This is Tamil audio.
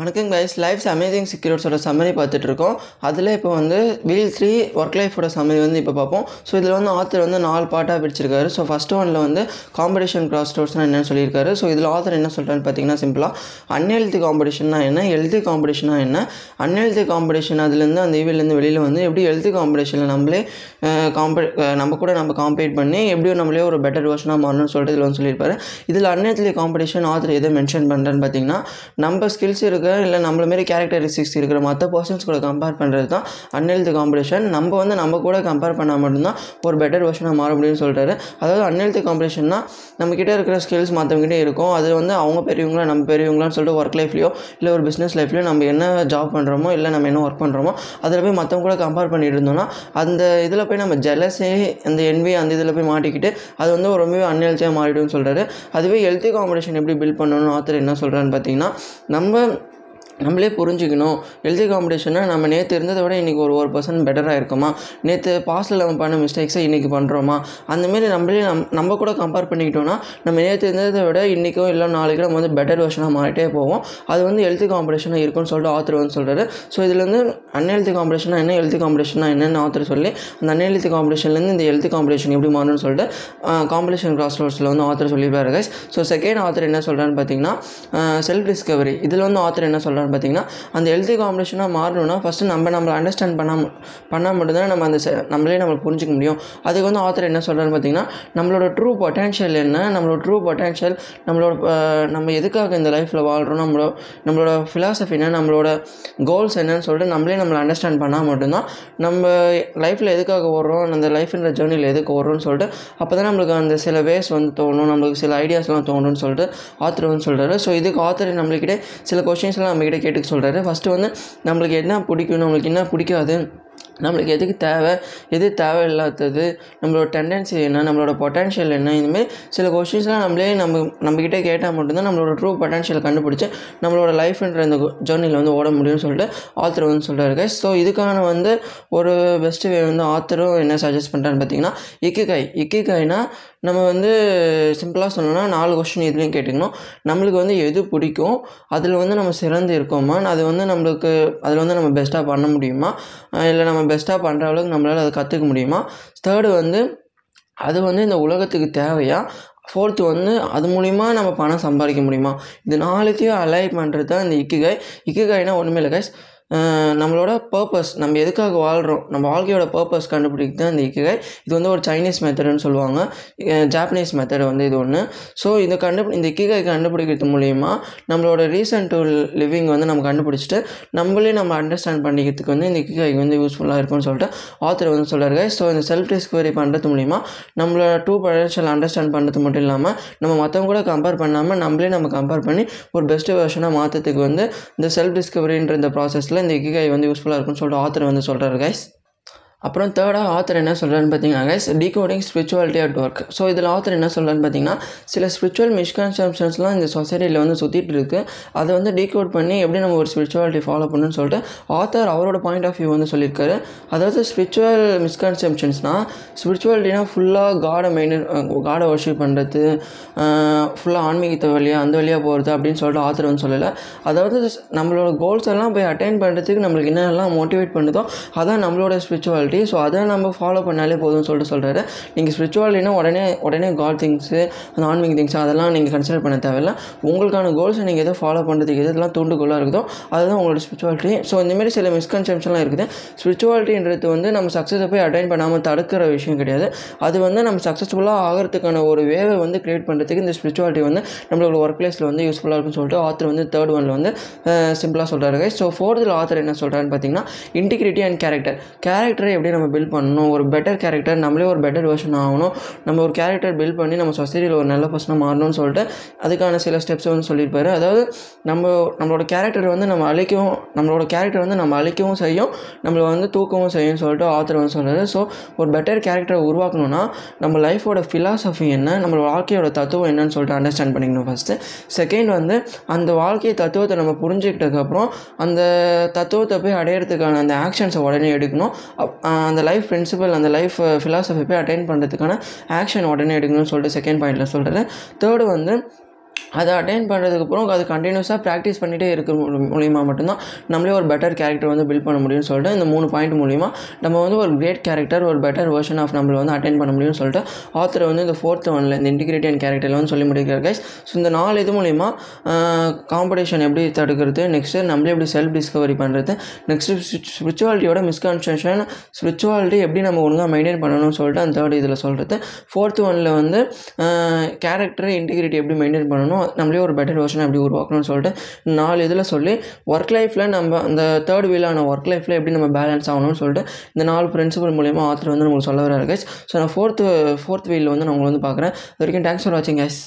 வணக்கம் கைஸ் லைஃப்ஸ் அமேசிங் செக்யூரிட்ஸோட சம்மரி பார்த்துட்டு இருக்கோம் அதில் இப்போ வந்து வீல் த்ரீ ஒர்க் லைஃபோட சம்மரி வந்து இப்போ பார்ப்போம். ஸோ இதில் வந்து ஆத்தர் வந்து நாலு பார்ட்டாக பிடிச்சிருக்காரு ஸோ ஃபஸ்ட் ஒனில் வந்து காம்படிஷன் கிராஸ் ரோட்ஸ்னால் என்னென்னு சொல்லியிருக்காரு. ஸோ இதில் ஆத்தர் என்ன சொல்கிறான்னு பார்த்தீங்கன்னா சிம்பிளாக அன்ஹெல்தி காம்படிஷன்னா என்ன ஹெல்த்தி காம்படிஷனா என்ன? அன்ஹெல்தி காம்படிஷன் அதுலேருந்து அந்த ஈவிலேருந்து வெளியில் வந்து எப்படி ஹெல்த்தி காம்படிஷனில் நம்மளே காம்பே நம்ம கூட நம்ம காம்பேட் பண்ணி எப்படியோ நம்மளே ஒரு பெட்டர் வெர்ஷனாக மாறணும்னு சொல்லிட்டு இதில் வந்து சொல்லியிருப்பாரு. இதில் அன்ஹெல்தி காம்படிஷன் ஆத்தர் எதை மென்ஷன் பண்ணுறேன்னு பார்த்தீங்கன்னா நம்ம ஸ்கில்ஸ் இருக்க இல்லை நம்மள மாரி கேரக்டரிஸ்டிக்ஸ் இருக்கிற மற்ற பர்சன்ஸ் கூட கம்பேர் பண்ணுறது தான் அன்ஹெல்த் காம்படிஷன் நம்ம வந்து நம்ம கூட கம்பேர் பண்ணால் மட்டும்தான் ஒரு பெட்டர் வெர்ஷனாக மாற முடியும்னு சொல்கிறாரு அதாவது அன்ஹெல்த் காம்படிஷன்னா நம்மக்கிட்ட இருக்கிற ஸ்கில்ஸ் மற்றவங்ககிட்ட இருக்கும். அது வந்து அவங்க பெரியவங்களா நம்ம பெரியவங்களான்னு சொல்லிட்டு ஒர்க் லைஃப்லையோ இல்லை ஒரு பிஸ்னஸ் லைஃப்லையோ நம்ம என்ன ஜாப் பண்ணுறோமோ இல்லை நம்ம என்ன ஒர்க் பண்ணுறோமோ அதில் போய் மற்றவங்க கூட கம்பேர் பண்ணிட்டு இருந்தோம்னா அந்த இதில் போய் நம்ம ஜெலஸே அந்த என்வி அந்த இதில் போய் மாட்டிக்கிட்டு அது வந்து ரொம்பவே அன்ஹெல்த்தியாக மாறிடும்னு சொல்கிறாரு அதுவே ஹெல்த்தி காம்படிஷன் எப்படி பில்ட் பண்ணணும்னு ஆத்தர் என்ன சொல்கிறான்னு பார்த்தீங்கன்னா நம்ம நம்மளே புரிஞ்சுக்கணும். ஹெல்த்தி காம்படிஷனை நம்ம நேற்று இருந்ததை விட இன்றைக்கி ஒரு ஒரு பர்சன்ட் பெட்டராக இருக்குமா? நேற்று பாஸ்டில் நம்ம பண்ண மிஸ்டேக்ஸை இன்றைக்கி பண்ணுறோமா அந்தமாரி நம்மளே நம் நம்ம கூட கம்பேர் பண்ணிக்கிட்டோம்னா நம்ம நேற்று இருந்ததை விட இன்றைக்கோ இல்லை நாளைக்கு நம்ம வந்து பெட்டர் வெர்ஷனாக மாறிட்டே போவோம். அது வந்து ஹெல்த்தி காம்படிஷனாக இருக்கும்னு சொல்லிட்டு ஆத்தர் வந்து சொல்கிறாரு ஸோ இதுலேருந்து வந்து அன்ஹெல்த்தி காம்படிஷனாக என்ன ஹெல்த்தி காம்படிஷனாக என்னென்னு ஆத்தர் சொல்லி அந்த அன்ஹெல்த்தி காம்படிஷன்லேருந்து இந்த ஹெல்த்தி காம்படிஷன் எப்படி மாறணும்னு சொல்லிட்டு காம்படிஷன் கிராஸ் ரோட்ஸில் வந்து ஆத்தர் சொல்லியிருப்பாரு கைஸ் ஸோ செகண்ட் ஆத்தர் என்ன சொல்கிறான்னு பார்த்தீங்கன்னா செல்ஃப் டிஸ்கவரி இதில் வந்து ஆத்தர் என்ன சொல்கிறான்னு பார்த்தீங்கன்னா அந்த ஹெல்த்தி காம்படிஷனாக மாறணும்னா ஃபஸ்ட்டு நம்ம நம்மளை அண்டர்ஸ்டாண்ட் பண்ணாம பண்ணால் மட்டும்தான் நம்ம அந்த நம்மளே நம்ம புரிஞ்சிக்க முடியும். அதுக்கு வந்து ஆத்தர் என்ன சொல்கிறாருன்னு பார்த்தீங்கன்னா நம்மளோட ட்ரூ பொட்டன்ஷியல் என்ன நம்மளோட ட்ரூ பொட்டன்ஷியல் நம்மளோட நம்ம எதுக்காக இந்த லைஃப்பில் வாழ்கிறோம் நம்மளோட நம்மளோட ஃபிலாசபி என்ன நம்மளோட கோல்ஸ் என்னன்னு சொல்லிட்டு நம்மளே நம்மளை அண்டர்ஸ்டாண்ட் பண்ணால் மட்டும்தான் நம்ம லைஃப்பில் எதுக்காக ஓடுறோம் அந்த லைஃப்ன்ற ஜேர்னியில் எதுக்கு ஓடுறோம்னு சொல்லிட்டு அப்போ தான் நம்மளுக்கு அந்த சில வேஸ் வந்து தோணும் நம்மளுக்கு சில ஐடியாஸ்லாம் தோணும்னு சொல்லிட்டு ஆத்தர் வந்து சொல்கிறாரு ஸோ இதுக்கு ஆத்தர் நம்மளுக்கிட்டே சில கொஷின்ஸ்லாம் நம்மக்கிட்ட கேட்டுக்க சொல்கிறாரு ஃபஸ்ட்டு வந்து நம்மளுக்கு என்ன பிடிக்கும் நம்மளுக்கு என்ன பிடிக்காது நம்மளுக்கு எதுக்கு தேவை எது தேவையில்லாதது நம்மளோட டெண்டன்சி என்ன நம்மளோட பொட்டன்ஷியல் என்ன இதுமாரி சில கொஷின்ஸ்லாம் நம்மளே நம்ம நம்மக்கிட்ட கேட்டால் மட்டும்தான் நம்மளோட ட்ரூ பொட்டன்ஷியல் கண்டுபிடிச்சி நம்மளோட லைஃப்ன்ற இந்த ஜேர்னியில் வந்து ஓட முடியும்னு சொல்லிட்டு ஆத்தர் வந்து சொல்கிறாரு ஸோ இதுக்கான வந்து ஒரு பெஸ்ட் வே வந்து ஆத்தரும் என்ன சஜஸ்ட் பண்ணுறான்னு பார்த்தீங்கன்னா இக்கிகாய். இக்கிகாய்னா நம்ம வந்து சிம்பிளாக சொல்லணும்னா நாலு கொஷின் இதுலேயும் கேட்டுக்கணும். நம்மளுக்கு வந்து எது பிடிக்கும்? அதில் வந்து நம்ம சிறந்து இருக்கோமா? அது வந்து நம்மளுக்கு அதில் வந்து நம்ம பெஸ்ட்டாக பண்ண முடியுமா? இல்லை நம்ம பெஸ்ட்டாக பண்ணுற அளவுக்கு நம்மளால் அதை கற்றுக்க முடியுமா? தேர்டு வந்து அது வந்து இந்த உலகத்துக்கு தேவையா? ஃபோர்த்து வந்து அது மூலிமா நம்ம பணம் சம்பாதிக்க முடியுமா? இது நாலுத்தையும் அலை பண்ணுறது தான் இந்த இக்கிகாய் இக்கிகாய்னா ஒன்றுமே இல்லை கைஸ் நம்மளோட பர்பஸ் நம்ம எதுக்காக வாழ்கிறோம் நம்ம வாழ்க்கையோட பர்பஸ் கண்டுபிடிக்கிறது தான் இந்த இக்கிகாய் இது வந்து ஒரு சைனீஸ் மெத்தடுன்னு சொல்லுவாங்க. ஜாப்பனீஸ் மெத்தடு வந்து இது ஒன்று ஸோ இந்த கண்டு இந்த இக்கிகை கண்டுபிடிக்கிறது மூலிமா நம்மளோட ரீசன்ட் லிவிங் வந்து நம்ம கண்டுபிடிச்சிட்டு நம்மளே நம்ம அண்டர்ஸ்டாண்ட் பண்ணிக்கிறதுக்கு வந்து இந்த இக்கிகாய் வந்து யூஸ்ஃபுல்லாக இருக்கும்னு சொல்லிட்டு ஆத்தர் வந்து சொல்கிறாரு ஸோ இந்த செல்ஃப் டிஸ்கவரி பண்ணுறது மூலிமா நம்மளோட டூ பொட்டன்ஷியல் அண்டர்ஸ்டாண்ட் பண்ணுறது மட்டும் இல்லாமல் நம்ம மற்றவங்க கூட கம்பேர் பண்ணாமல் நம்மளே நம்ம கம்பேர் பண்ணி ஒரு பெஸ்ட் வெர்ஷனாக மாற்றுறதுக்கு வந்து இந்த செல்ஃப் டிஸ்கவரின்ற இந்த ப்ராசஸில் இந்த இக்கிகாய் வந்து யூஸ்ஃபுல்லாக இருக்கும்னு சொல்லிட்டு ஆத்தர் வந்து சொல்கிறாரு கைஸ் அப்புறம் தேர்டாக ஆத்தர் என்ன சொல்கிறான்னு பார்த்தீங்கன்னா guys decoding spirituality at work so இதில் ஆத்தர் என்ன சொல்கிறான்னு பார்த்தீங்கன்னா சில ஸ்பிரிச்சுவல் மிஸ்கன்செப்ஷன்ஸ்லாம் இந்த சொசைட்டியில் வந்து சுற்றிட்டு இருக்குது அதை வந்து டீகோட் பண்ணி எப்படி நம்ம ஒரு ஸ்பிரிச்சுவாலிட்டி ஃபாலோ பண்ணணும்னு சொல்லிட்டு ஆத்தர் அவரோட பாயிண்ட் ஆஃப் வியூ வந்து சொல்லியிருக்காரு. அதாவது ஸ்பிரிச்சுவல் மிஸ்கன்செப்ஷன்ஸ்னால் ஸ்பிரிச்சுவாலிட்டினா ஃபுல்லாக காடை மெயின்டைன் காடை ஒர்ஷிப் பண்ணுறது ஃபுல்லாக ஆன்மீகத்தை வழியாக அந்த வழியாக போகிறது அப்படின்னு சொல்லிட்டு ஆத்தர் வந்து சொல்லலை. அதாவது நம்மளோட கோல்ஸ் எல்லாம் போய் அட்டைன் பண்ணுறதுக்கு நம்மளுக்கு என்னென்னலாம் மோட்டிவேட் பண்ணுதோ அதான் நம்மளோட ஸ்பிரிச்சுவாலிட்டி ஸோ அதை நம்ம ஃபாலோ பண்ணாலே போதும்னு சொல்லிட்டு சொல்கிறாரு நீங்கள் ஸ்பிரிச்சுவாலிட்டினா உடனே உடனே காட் திங்ஸு அந்த ஆன்மீக திங்ஸ் அதெல்லாம் நீங்கள் கன்சிடர் பண்ண தேவையில்ல. உங்களுக்கான கோல்ஸை நீங்கள் எதை ஃபாலோ பண்ணுறதுக்கு எதெல்லாம் தூண்டுகோலாக இருக்குதோ அதுதான் உங்களோட ஸ்பிரிச்சுவாலிட்டி ஸோ இந்தமாரி சில மிஸ்கன்செப்ஷன்லாம் இருக்குது. ஸ்பிரிச்சுவாலிட்டின்றது வந்து நம்ம சக்ஸஸை போய் அட்டைன் பண்ணாமல் தடுக்கிற விஷயம் கிடையாது. அது வந்து நம்ம சக்ஸஸ்ஃபுல்லாக ஆகிறதுக்கான ஒரு வேவை வந்து க்ரியேட் பண்ணுறதுக்கு இந்த ஸ்பிரிச்சுவாலிட்டி வந்து நம்மளோட ஒர்க் பிளேஸில் வந்து யூஸ்ஃபுல்லாக இருக்குன்னு சொல்லிட்டு ஆத்தர் வந்து தேர்ட் ஒனில் வந்து சிம்பிளாக சொல்கிறாரு ஸோ ஃபோர்த்தில் ஆத்தர் என்ன சொல்கிறாருன்னு பார்த்தீங்கன்னா இன்டிகிரிட்டி அண்ட் கேரக்டர் கேரக்டரை எப்படி நம்ம பில்ட் பண்ணணும். ஒரு பெட்டர் கேரக்டர் நம்மளே ஒரு பெட்டர் வெர்ஷன் ஆகணும். நம்ம ஒரு கேரக்டர் பில்ட் பண்ணி நம்ம சொசைட்டியில் ஒரு நல்ல பர்சனாக மாறணும்னு சொல்லிட்டு அதுக்கான சில ஸ்டெப்ஸ் வந்து சொல்லியிருப்பாரு. அதாவது நம்ம நம்மளோட கேரக்டர் வந்து நம்ம அழிக்கவும் நம்மளோட கேரக்டர் வந்து நம்ம அழிக்கவும் செய்யும் நம்மளை வந்து தூக்கவும் செய்யும்னு சொல்லிட்டு ஆத்தர் வந்து சொல்கிறாரு ஸோ ஒரு பெட்டர் கேரக்டரை உருவாக்கணும்னா நம்ம லைஃபோட ஃபிலாசபி என்ன நம்மளோட வாழ்க்கையோட தத்துவம் என்னன்னு சொல்லிட்டு அண்டர்ஸ்டாண்ட் பண்ணிக்கணும் ஃபஸ்ட்டு செகண்ட் வந்து அந்த வாழ்க்கை தத்துவத்தை நம்ம புரிஞ்சுக்கிட்டதுக்கப்புறம் அந்த தத்துவத்தை போய் அடையிறதுக்கான அந்த ஆக்ஷன்ஸை உடனே எடுக்கணும். அப்- அந்த லைஃப் பிரின்சிபல் அந்த லைஃப் ஃபிலாசபி uh, போய் அட்டைன் பண்ணுறதுக்கான ஆக்ஷன் உடனே எடுக்கணும்னு சொல்லிட்டு செகண்ட் பாயிண்டில் சொல்கிறேன் தேர்டு வந்து அதை அட்டைன் பண்ணுறதுக்கப்புறம் அது கண்டினியூஸாக ப்ராக்டிஸ் பண்ணிகிட்டே இருக்கிற மூலிமா மட்டும்தான் நம்மளே ஒரு பெட்டர் கேரக்டர் வந்து பில்ட் பண்ண முடியும்னு சொல்லிட்டு இந்த மூணு பாயிண்ட் மூலிமா நம்ம வந்து ஒரு கிரேட் கேரக்டர் ஒரு பெட்டர் வெர்ஷன் ஆஃப் நம்மளை வந்து அட்டைன் பண்ண முடியும்னு சொல்லிட்டு ஆத்தர் வந்து இந்த ஃபோர்த் ஒன்ல இந்த இன்டிகிரேட்டி அண்ட் கேரக்டரில் வந்து சொல்லி முடிக்கிறார் கைஸ் ஸோ இந்த நாலு இது மூலிமா காம்படிஷன் எப்படி தடுக்கிறது நெக்ஸ்ட்டு நம்மளே எப்படி செல்ஃப் டிஸ்கவரி பண்ணுறது நெக்ஸ்ட்டு ஸ்பிரிச்சுவாலிட்டியோட மிஸ்கான்செப்ஷன் ஸ்பிரிச்சுவாலிட்டி எப்படி நம்ம ஒழுங்காக மெயின்டைன் பண்ணணும்னு சொல்லிட்டு அந்த தேர்ட் இதில் சொல்கிறது ஃபோர்த் ஒனில் வந்து கேரக்டர் இன்டிகிரிட்டி எப்படி மெயின்டைன் பண்ணணும் நம்மளே ஒரு பெட்டர் வெர்ஷன் எப்படி உருவாக்கணும்னு சொல்லிட்டு நாலு இதில் சொல்லி ஒர்க் லைஃப்பில் நம்ம அந்த தேர்ட் வீலான ஒர்க் லைஃப்பில் எப்படி நம்ம பேலன்ஸ் ஆகணும்னு சொல்லிட்டு இந்த நாலு பிரின்சிபல் மூலியமாக ஆத்தர் வந்து நம்மளுக்கு சொல்ல வராரு கைஸ் ஸோ நான் ஃபோர்த்து ஃபோர்த் வீலில் வந்து நான் உங்களை வந்து பார்க்குறேன். இது வரைக்கும் தேங்க்ஸ் ஃபார் வாட்சிங் கைஸ்